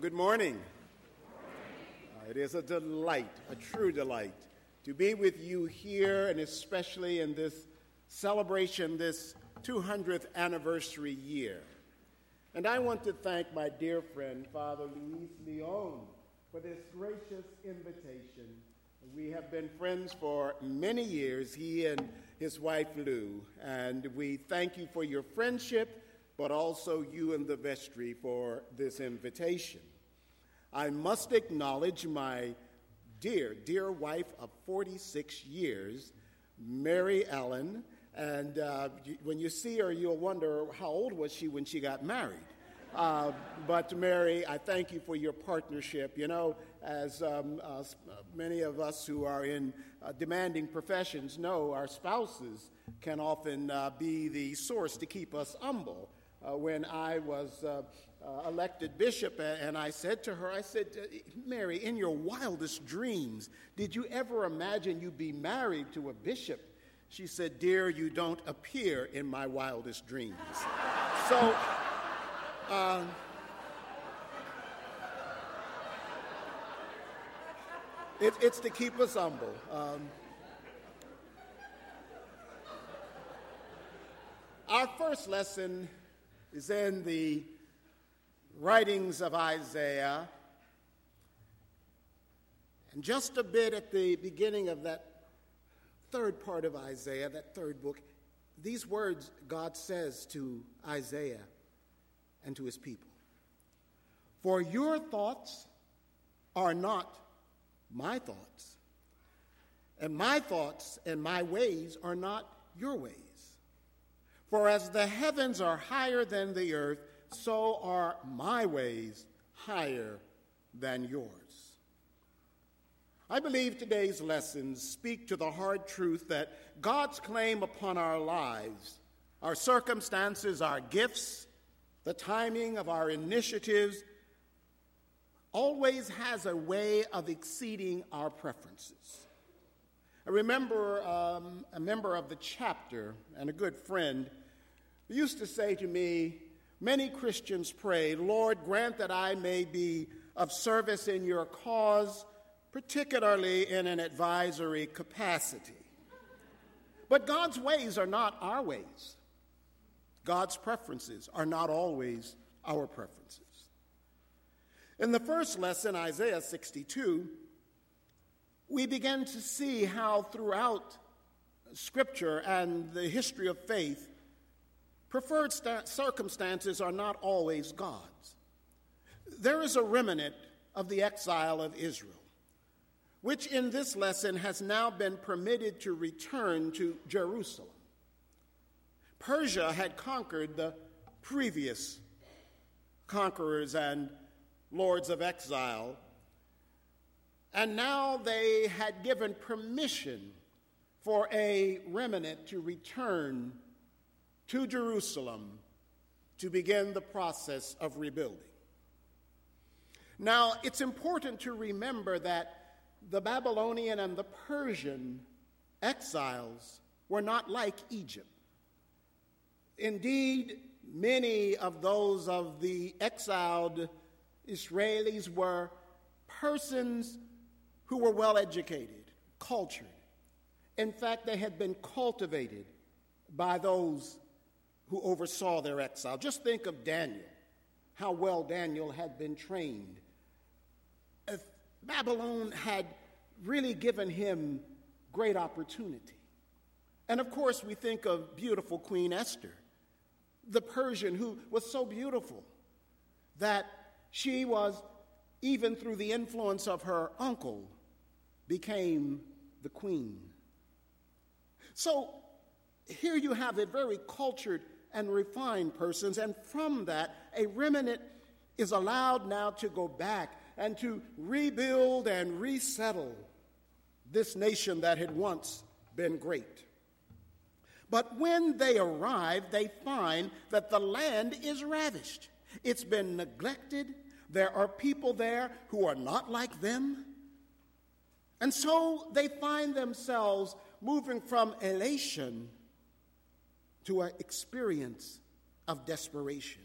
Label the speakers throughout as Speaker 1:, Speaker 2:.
Speaker 1: Well, good morning. Uh, it is a delight, a true delight, to be with you here, and especially in this celebration, this 200th anniversary year. And I want to thank my dear friend, Father Luis Leon, for this gracious invitation. We have been friends for many years, he and his wife Lou, and we thank you for your friendship, but also you and the vestry for this invitation. I must acknowledge my dear, dear wife of 46 years, Mary Ellen, and uh, when you see her, you'll wonder how old was she when she got married. Uh, but Mary, I thank you for your partnership. You know, as um, uh, many of us who are in uh, demanding professions know, our spouses can often uh, be the source to keep us humble. Uh, when I was uh, elected bishop, and I said to her, I said, Mary, in your wildest dreams, did you ever imagine you'd be married to a bishop? She said, Dear, you don't appear in my wildest dreams. so, um, it, it's to keep us humble. Um, our first lesson is in the writings of Isaiah. And just a bit at the beginning of that third part of Isaiah, that third book, these words God says to Isaiah and to his people For your thoughts are not my thoughts, and my thoughts and my ways are not your ways. For as the heavens are higher than the earth, so are my ways higher than yours. I believe today's lessons speak to the hard truth that God's claim upon our lives, our circumstances, our gifts, the timing of our initiatives, always has a way of exceeding our preferences. I remember um, a member of the chapter and a good friend used to say to me, Many Christians pray, Lord, grant that I may be of service in your cause particularly in an advisory capacity. But God's ways are not our ways. God's preferences are not always our preferences. In the first lesson, Isaiah 62, we begin to see how throughout Scripture and the history of faith, preferred sta- circumstances are not always God's. There is a remnant of the exile of Israel which in this lesson has now been permitted to return to Jerusalem. Persia had conquered the previous conquerors and lords of exile, and now they had given permission for a remnant to return to Jerusalem to begin the process of rebuilding. Now, it's important to remember that the Babylonian and the Persian exiles were not like Egypt. Indeed, many of those of the exiled Israelis were persons who were well educated, cultured. In fact, they had been cultivated by those who oversaw their exile. Just think of Daniel, how well Daniel had been trained. If Babylon had really given him great opportunity. And of course, we think of beautiful Queen Esther, the Persian who was so beautiful that she was, even through the influence of her uncle, became the queen. So here you have a very cultured and refined persons, and from that, a remnant is allowed now to go back and to rebuild and resettle this nation that had once been great. But when they arrive, they find that the land is ravished. It's been neglected. There are people there who are not like them. And so they find themselves moving from elation to an experience of desperation.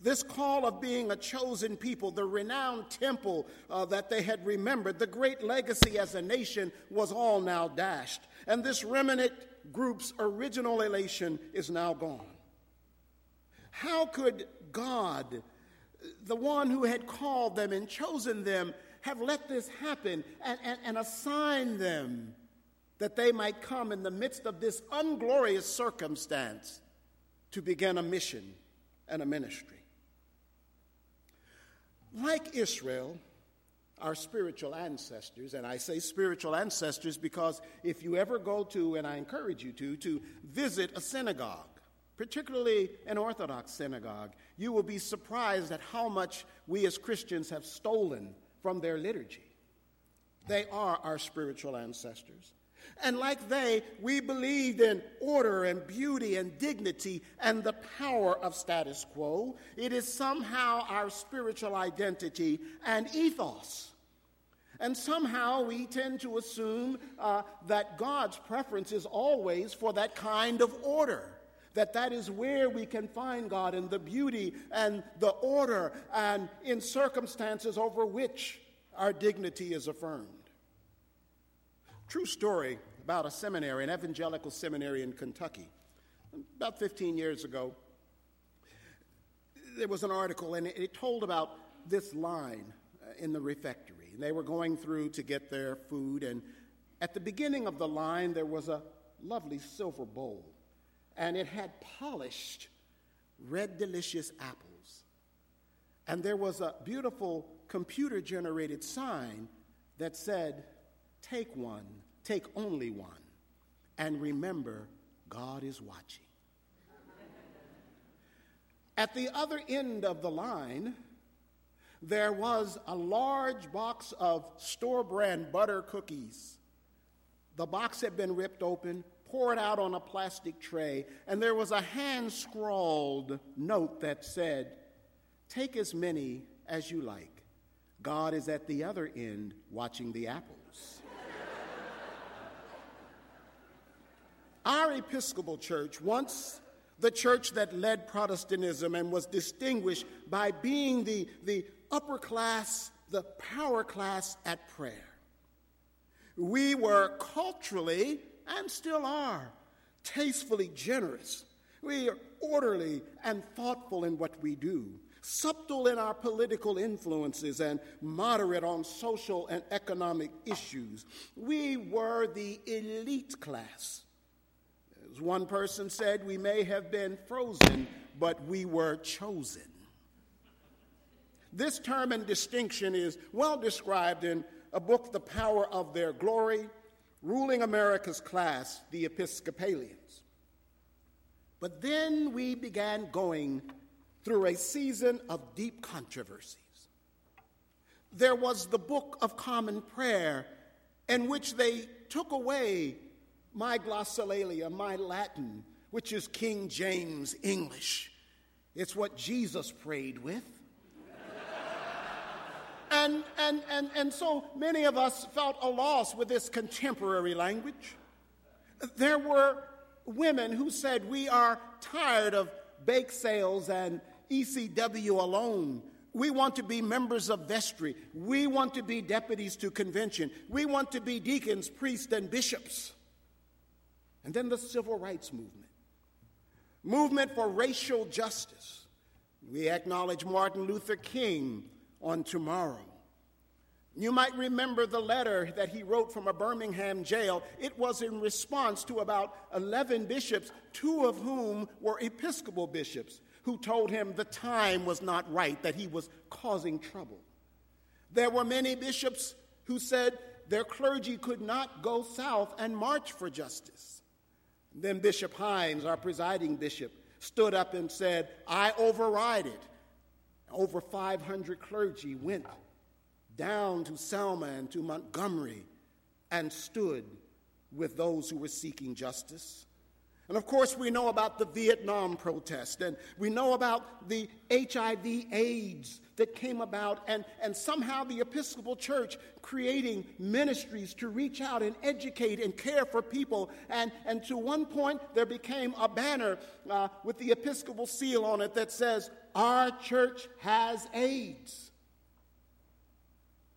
Speaker 1: This call of being a chosen people, the renowned temple uh, that they had remembered, the great legacy as a nation was all now dashed. And this remnant group's original elation is now gone. How could God, the one who had called them and chosen them, have let this happen and, and, and assigned them that they might come in the midst of this unglorious circumstance to begin a mission and a ministry? Like Israel, our spiritual ancestors, and I say spiritual ancestors because if you ever go to, and I encourage you to, to visit a synagogue, particularly an Orthodox synagogue, you will be surprised at how much we as Christians have stolen from their liturgy. They are our spiritual ancestors. And like they, we believed in order and beauty and dignity and the power of status quo. It is somehow our spiritual identity and ethos. And somehow we tend to assume uh, that God's preference is always for that kind of order. That that is where we can find God in the beauty and the order and in circumstances over which our dignity is affirmed. True story about a seminary, an evangelical seminary in Kentucky. About 15 years ago, there was an article and it told about this line uh, in the refectory. And they were going through to get their food, and at the beginning of the line, there was a lovely silver bowl, and it had polished red, delicious apples. And there was a beautiful computer generated sign that said, Take one, take only one, and remember, God is watching. At the other end of the line, there was a large box of store brand butter cookies. The box had been ripped open, poured out on a plastic tray, and there was a hand scrawled note that said, Take as many as you like. God is at the other end watching the apples. Our Episcopal Church, once the church that led Protestantism and was distinguished by being the, the upper class, the power class at prayer. We were culturally, and still are, tastefully generous. We are orderly and thoughtful in what we do subtle in our political influences, and moderate on social and economic issues. We were the elite class. As one person said, we may have been frozen, but we were chosen. This term and distinction is well described in a book, The Power of Their Glory, ruling America's class, the Episcopalians. But then we began going through a season of deep controversies. There was the Book of Common Prayer, in which they took away my glossolalia, my Latin, which is King James English. It's what Jesus prayed with. and, and, and, and so many of us felt a loss with this contemporary language. There were women who said, We are tired of bake sales and ECW alone. We want to be members of vestry. We want to be deputies to convention. We want to be deacons, priests, and bishops. And then the civil rights movement movement for racial justice. We acknowledge Martin Luther King on tomorrow. You might remember the letter that he wrote from a Birmingham jail. It was in response to about 11 bishops, two of whom were Episcopal bishops who told him the time was not right, that he was causing trouble. There were many bishops who said their clergy could not go south and march for justice. Then Bishop Hines, our presiding bishop, stood up and said, I override it. Over 500 clergy went down to Selma and to Montgomery and stood with those who were seeking justice. And of course, we know about the Vietnam protest, and we know about the HIV AIDS that came about, and, and somehow the Episcopal Church creating ministries to reach out and educate and care for people. And, and to one point, there became a banner uh, with the Episcopal seal on it that says, Our church has AIDS.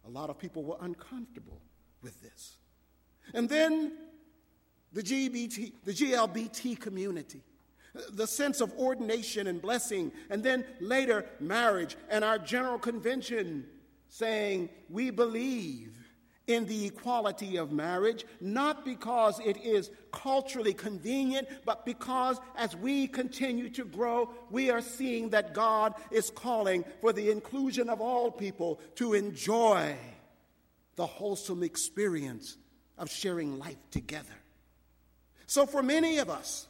Speaker 1: A lot of people were uncomfortable with this. And then the, GBT, the GLBT community, the sense of ordination and blessing, and then later marriage, and our general convention saying we believe in the equality of marriage, not because it is culturally convenient, but because as we continue to grow, we are seeing that God is calling for the inclusion of all people to enjoy the wholesome experience of sharing life together. So, for many of us,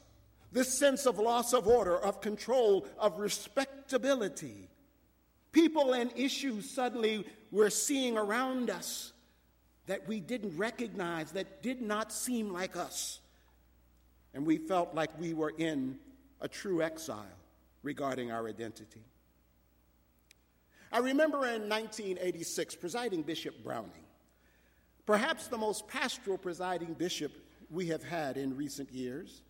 Speaker 1: this sense of loss of order, of control, of respectability, people and issues suddenly we're seeing around us that we didn't recognize, that did not seem like us. And we felt like we were in a true exile regarding our identity. I remember in 1986, presiding Bishop Browning, perhaps the most pastoral presiding bishop we have had in recent years,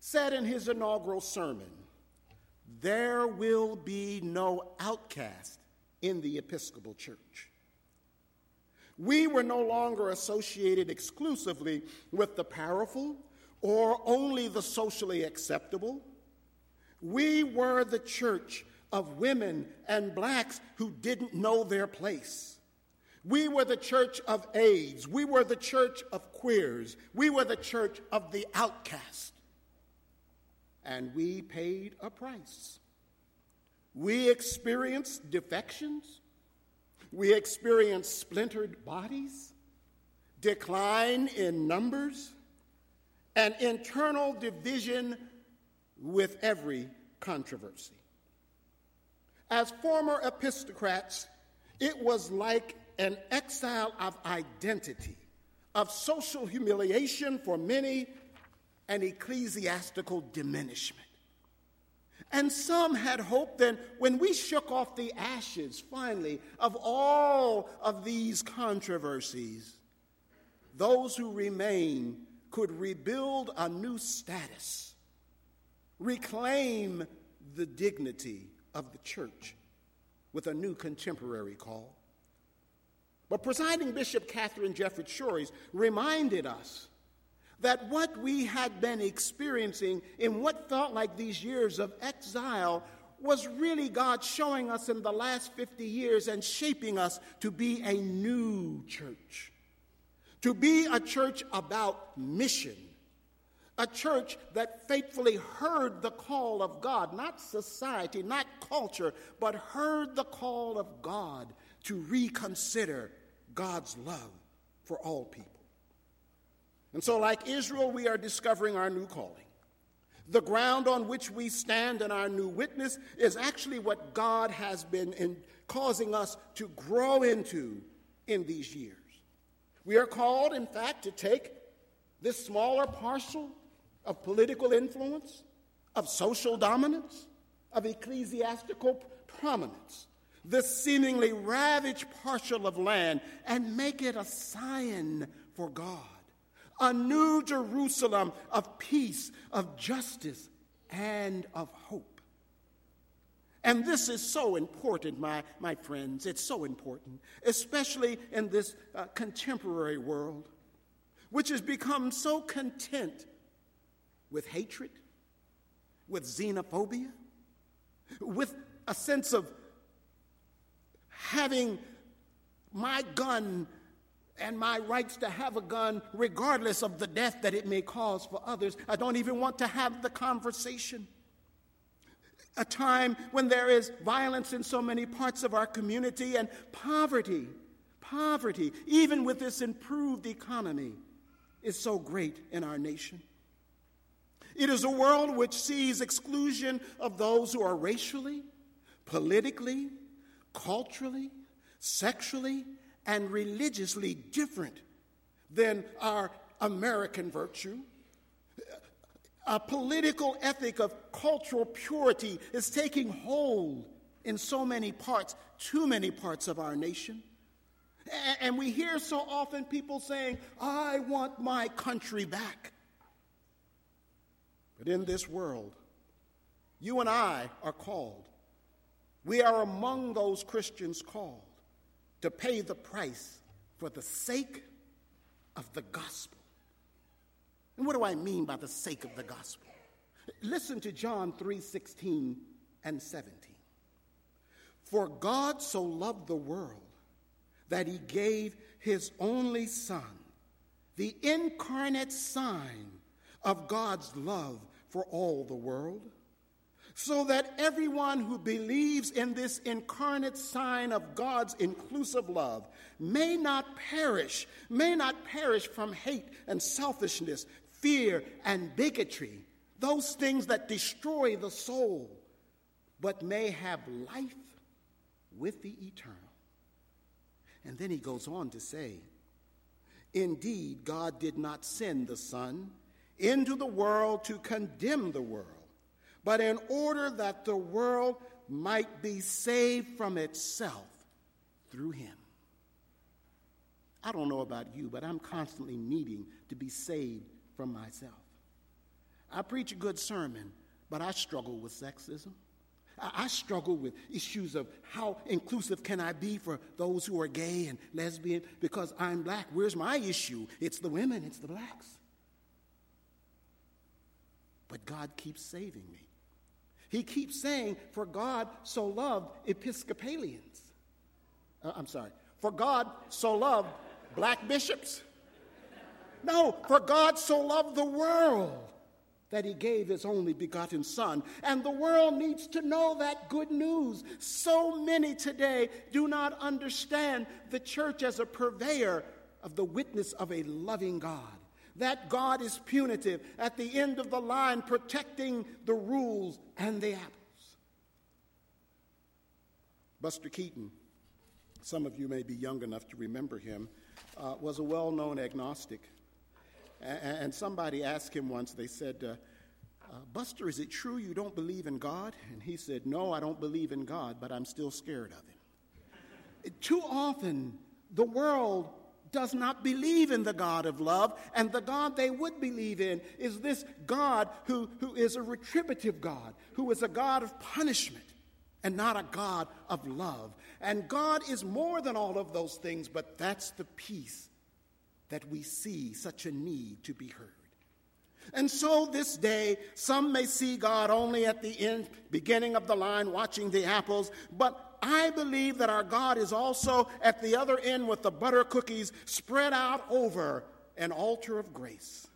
Speaker 1: said in his inaugural sermon, There will be no outcast in the Episcopal Church. We were no longer associated exclusively with the powerful or only the socially acceptable. We were the church of women and blacks who didn't know their place. We were the church of AIDS. We were the church of queers. We were the church of the outcast. And we paid a price. We experienced defections. We experienced splintered bodies, decline in numbers, and internal division with every controversy. As former epistocrats, it was like an exile of identity, of social humiliation for many, and ecclesiastical diminishment. And some had hoped that when we shook off the ashes, finally, of all of these controversies, those who remain could rebuild a new status, reclaim the dignity of the church with a new contemporary call. But presiding Bishop Katharine Jefferts Schori reminded us that what we had been experiencing in what felt like these years of exile was really God showing us in the last 50 years and shaping us to be a new church, to be a church about mission, a church that faithfully heard the call of God, not society, not culture, but heard the call of God to reconsider God's love for all people. And so, like Israel, we are discovering our new calling. The ground on which we stand and our new witness is actually what God has been in causing us to grow into in these years. We are called, in fact, to take this smaller parcel of political influence, of social dominance, of ecclesiastical prominence, this seemingly ravaged parcel of land and make it a sign for God. A new Jerusalem of peace, of justice, and of hope. And this is so important, my, my friends. It's so important, especially in this uh, contemporary world, which has become so content with hatred, with xenophobia, with a sense of having my gun and my rights to have a gun, regardless of the death that it may cause for others. I don't even want to have the conversation. A time when there is violence in so many parts of our community and poverty, poverty, even with this improved economy, is so great in our nation. It is a world which sees exclusion of those who are racially, politically, culturally, sexually, and religiously different than our American virtue. A political ethic of cultural purity is taking hold in so many parts, too many parts of our nation. And we hear so often people saying, I want my country back. But in this world, you and I are called. We are among those Christians called to pay the price for the sake of the gospel. And what do I mean by the sake of the gospel? Listen to John 3 16 and 17. For God so loved the world that he gave his only Son, the incarnate sign of God's love for all the world, so that everyone who believes in this incarnate sign of God's inclusive love may not perish, may not perish from hate and selfishness, fear and bigotry, those things that destroy the soul, but may have life with the eternal. And then he goes on to say, Indeed, God did not send the Son into the world to condemn the world, but in order that the world might be saved from itself through him. I don't know about you, but I'm constantly needing to be saved from myself. I preach a good sermon, but I struggle with sexism. I struggle with issues of how inclusive can I be for those who are gay and lesbian because I'm black. Where's my issue? It's the women, it's the blacks. But God keeps saving me. He keeps saying, For God so loved Episcopalians. Uh, I'm sorry. For God so loved black bishops. No, for God so loved the world that he gave his only begotten Son. And the world needs to know that good news. So many today do not understand the church as a purveyor of the witness of a loving God. That God is punitive, at the end of the line, protecting the rules and the apples. Buster Keaton, some of you may be young enough to remember him, uh, was a well known agnostic. And somebody asked him once, they said, uh, uh, Buster, is it true you don't believe in God? And he said, No, I don't believe in God, but I'm still scared of him. Too often, the world does not believe in the God of love, and the God they would believe in is this God who, who is a retributive God, who is a God of punishment and not a God of love. And God is more than all of those things, but that's the peace that we see such a need to be heard. And so this day, some may see God only at the end, beginning of the line, watching the apples, but I believe that our God is also at the other end with the butter cookies spread out over an altar of grace.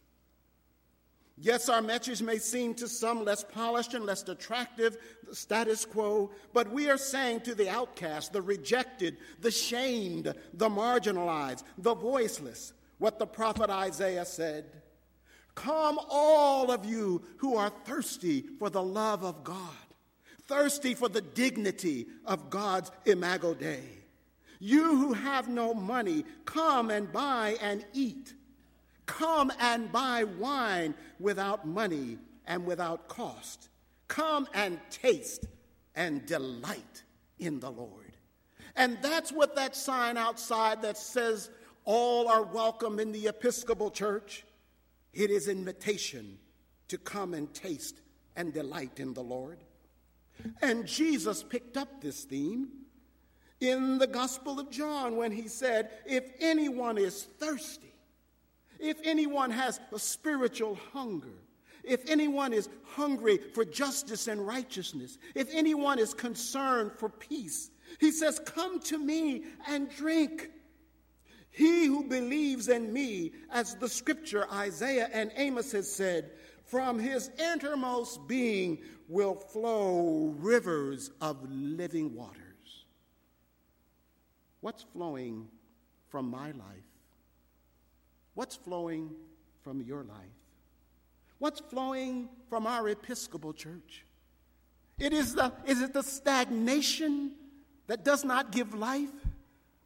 Speaker 1: Yes, our message may seem to some less polished and less attractive, the status quo, but we are saying to the outcast, the rejected, the shamed, the marginalized, the voiceless, what the prophet Isaiah said Come, all of you who are thirsty for the love of God, thirsty for the dignity of God's imago Dei. You who have no money, come and buy and eat. Come and buy wine without money and without cost. Come and taste and delight in the Lord. And that's what that sign outside that says, all are welcome in the Episcopal Church. It is invitation to come and taste and delight in the Lord. And Jesus picked up this theme in the Gospel of John when he said, If anyone is thirsty, if anyone has a spiritual hunger, if anyone is hungry for justice and righteousness, if anyone is concerned for peace, he says, Come to me and drink. He who believes in me, as the scripture Isaiah and Amos has said, from his innermost being will flow rivers of living waters. What's flowing from my life? What's flowing from your life? What's flowing from our Episcopal Church? It is, the, is it the stagnation that does not give life,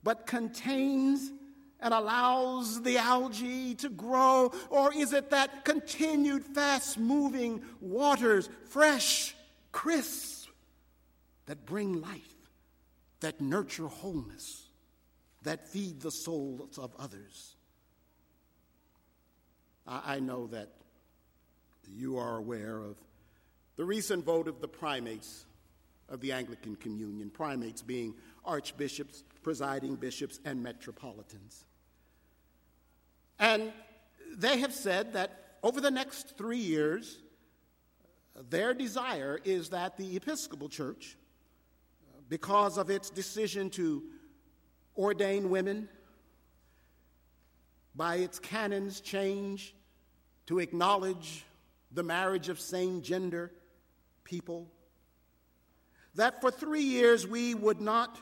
Speaker 1: but contains and allows the algae to grow? Or is it that continued fast moving waters, fresh, crisp, that bring life, that nurture wholeness, that feed the souls of others? I know that you are aware of the recent vote of the primates of the Anglican Communion, primates being archbishops, presiding bishops, and metropolitans. And they have said that over the next three years, their desire is that the Episcopal Church, because of its decision to ordain women, by its canons change to acknowledge the marriage of same gender people, that for three years we would not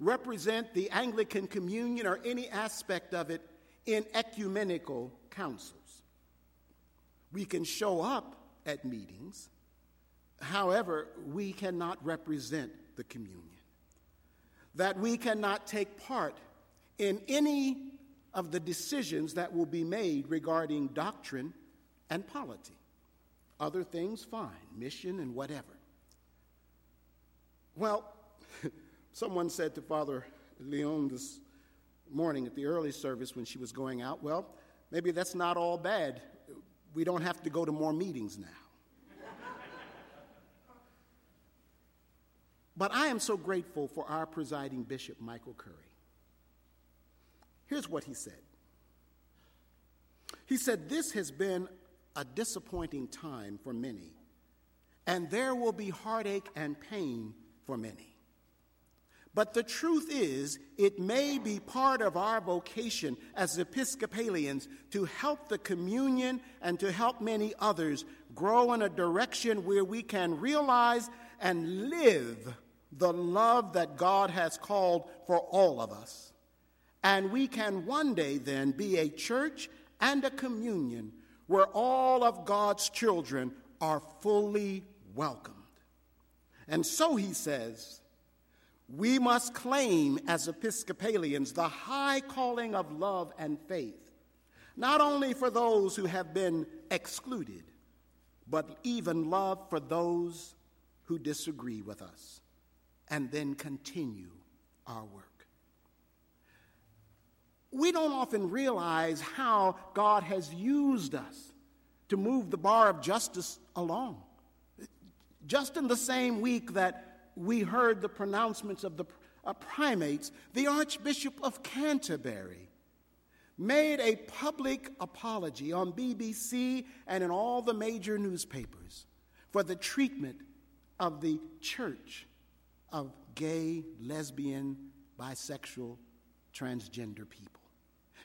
Speaker 1: represent the Anglican Communion or any aspect of it in ecumenical councils. We can show up at meetings, however, we cannot represent the communion. That we cannot take part in any of the decisions that will be made regarding doctrine and polity. Other things, fine, mission and whatever. Well, someone said to Father Leon this morning at the early service when she was going out, well, maybe that's not all bad. We don't have to go to more meetings now. but I am so grateful for our presiding bishop, Michael Curry. Here's what he said He said, This has been a disappointing time for many, and there will be heartache and pain for many. But the truth is, it may be part of our vocation as Episcopalians to help the communion and to help many others grow in a direction where we can realize and live the love that God has called for all of us. And we can one day then be a church and a communion where all of God's children are fully welcomed. And so he says, we must claim as Episcopalians the high calling of love and faith, not only for those who have been excluded, but even love for those who disagree with us, and then continue our work. We don't often realize how God has used us to move the bar of justice along. Just in the same week that we heard the pronouncements of the uh, primates, the Archbishop of Canterbury made a public apology on BBC and in all the major newspapers for the treatment of the church of gay, lesbian, bisexual, transgender people.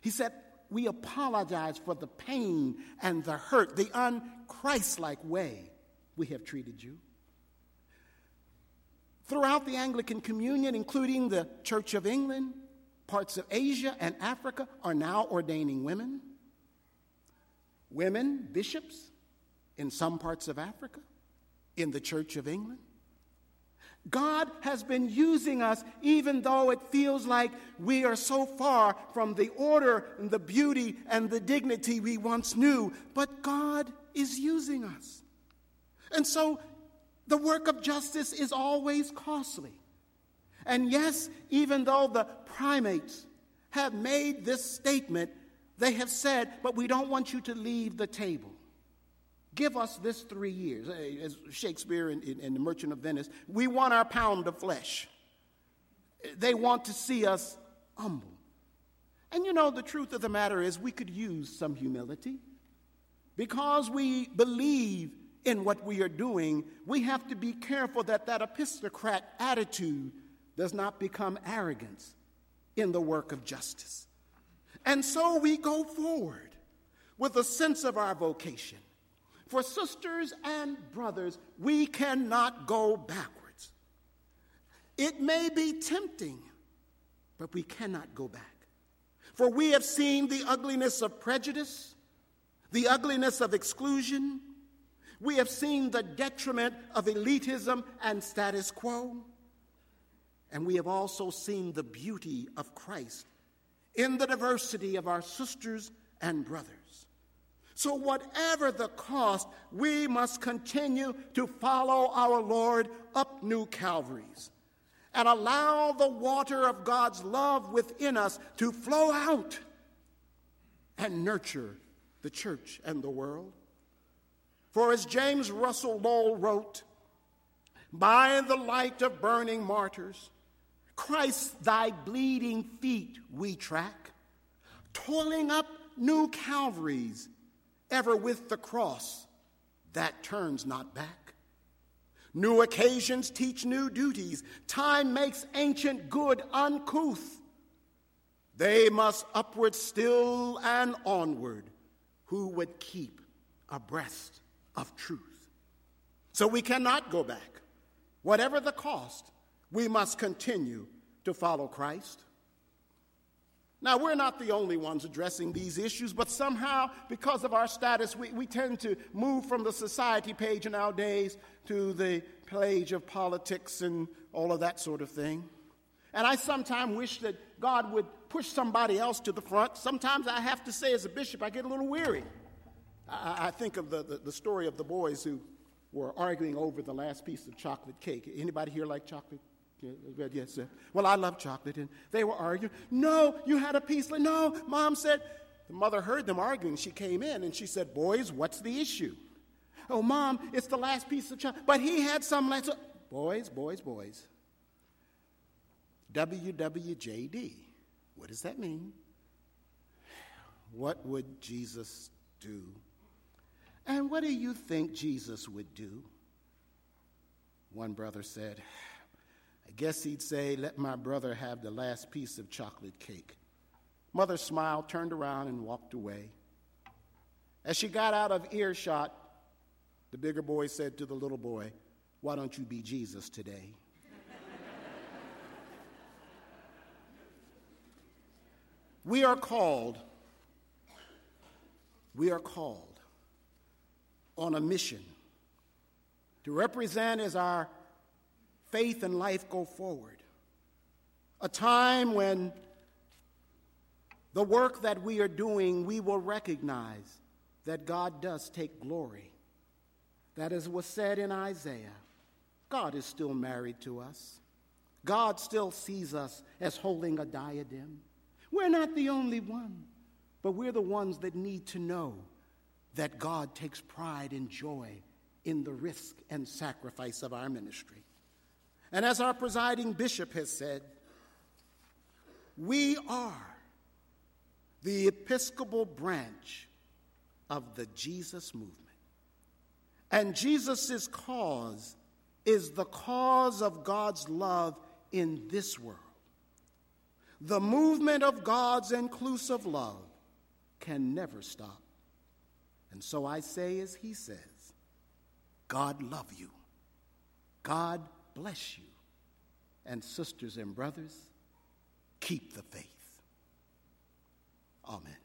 Speaker 1: He said, We apologize for the pain and the hurt, the unchristlike way we have treated you. Throughout the Anglican Communion, including the Church of England, parts of Asia and Africa are now ordaining women. Women bishops in some parts of Africa, in the Church of England. God has been using us even though it feels like we are so far from the order and the beauty and the dignity we once knew. But God is using us. And so the work of justice is always costly. And yes, even though the primates have made this statement, they have said, but we don't want you to leave the table. Give us this three years. Eh, as Shakespeare in, The Merchant of Venice, we want our pound of flesh. They want to see us humble. And you know, the truth of the matter is, we could use some humility because we believe in what we are doing, we have to be careful that that epistocrat attitude does not become arrogance in the work of justice. And so we go forward with a sense of our vocation. For sisters and brothers, we cannot go backwards. It may be tempting, but we cannot go back. For we have seen the ugliness of prejudice, the ugliness of exclusion, we have seen the detriment of elitism and status quo. And we have also seen the beauty of Christ in the diversity of our sisters and brothers. So, whatever the cost, we must continue to follow our Lord up new Calvaries and allow the water of God's love within us to flow out and nurture the church and the world. For as James Russell Lowell wrote, by the light of burning martyrs, Christ thy bleeding feet we track, toiling up new Calvaries, ever with the cross that turns not back. New occasions teach new duties. Time makes ancient good uncouth. They must upward still and onward who would keep abreast of truth. So we cannot go back. Whatever the cost, we must continue to follow Christ. Now, we're not the only ones addressing these issues, but somehow, because of our status, we, we tend to move from the society page nowadays to the page of politics and all of that sort of thing. And I sometimes wish that God would push somebody else to the front. Sometimes I have to say, as a bishop, I get a little weary. I, I think of the, the, the story of the boys who were arguing over the last piece of chocolate cake. Anybody here like chocolate? Yes, sir. Well, I love chocolate. And they were arguing. No, you had a piece. No, mom said. The mother heard them arguing. She came in and she said, Boys, what's the issue? Oh, mom, it's the last piece of chocolate. But he had some last. Boys, boys, boys. WWJD. What does that mean? What would Jesus do? And what do you think Jesus would do? One brother said, I guess he'd say, Let my brother have the last piece of chocolate cake. Mother smiled, turned around, and walked away. As she got out of earshot, the bigger boy said to the little boy, Why don't you be Jesus today? we are called, we are called on a mission to represent as our faith and life go forward. A time when the work that we are doing, we will recognize that God does take glory. That is was said in Isaiah. God is still married to us. God still sees us as holding a diadem. We're not the only one, but we're the ones that need to know that God takes pride and joy in the risk and sacrifice of our ministry. And as our presiding bishop has said, we are the Episcopal branch of the Jesus movement. And Jesus' cause is the cause of God's love in this world. The movement of God's inclusive love can never stop. And so I say, as he says, God love you. God bless you. And sisters and brothers, keep the faith. Amen.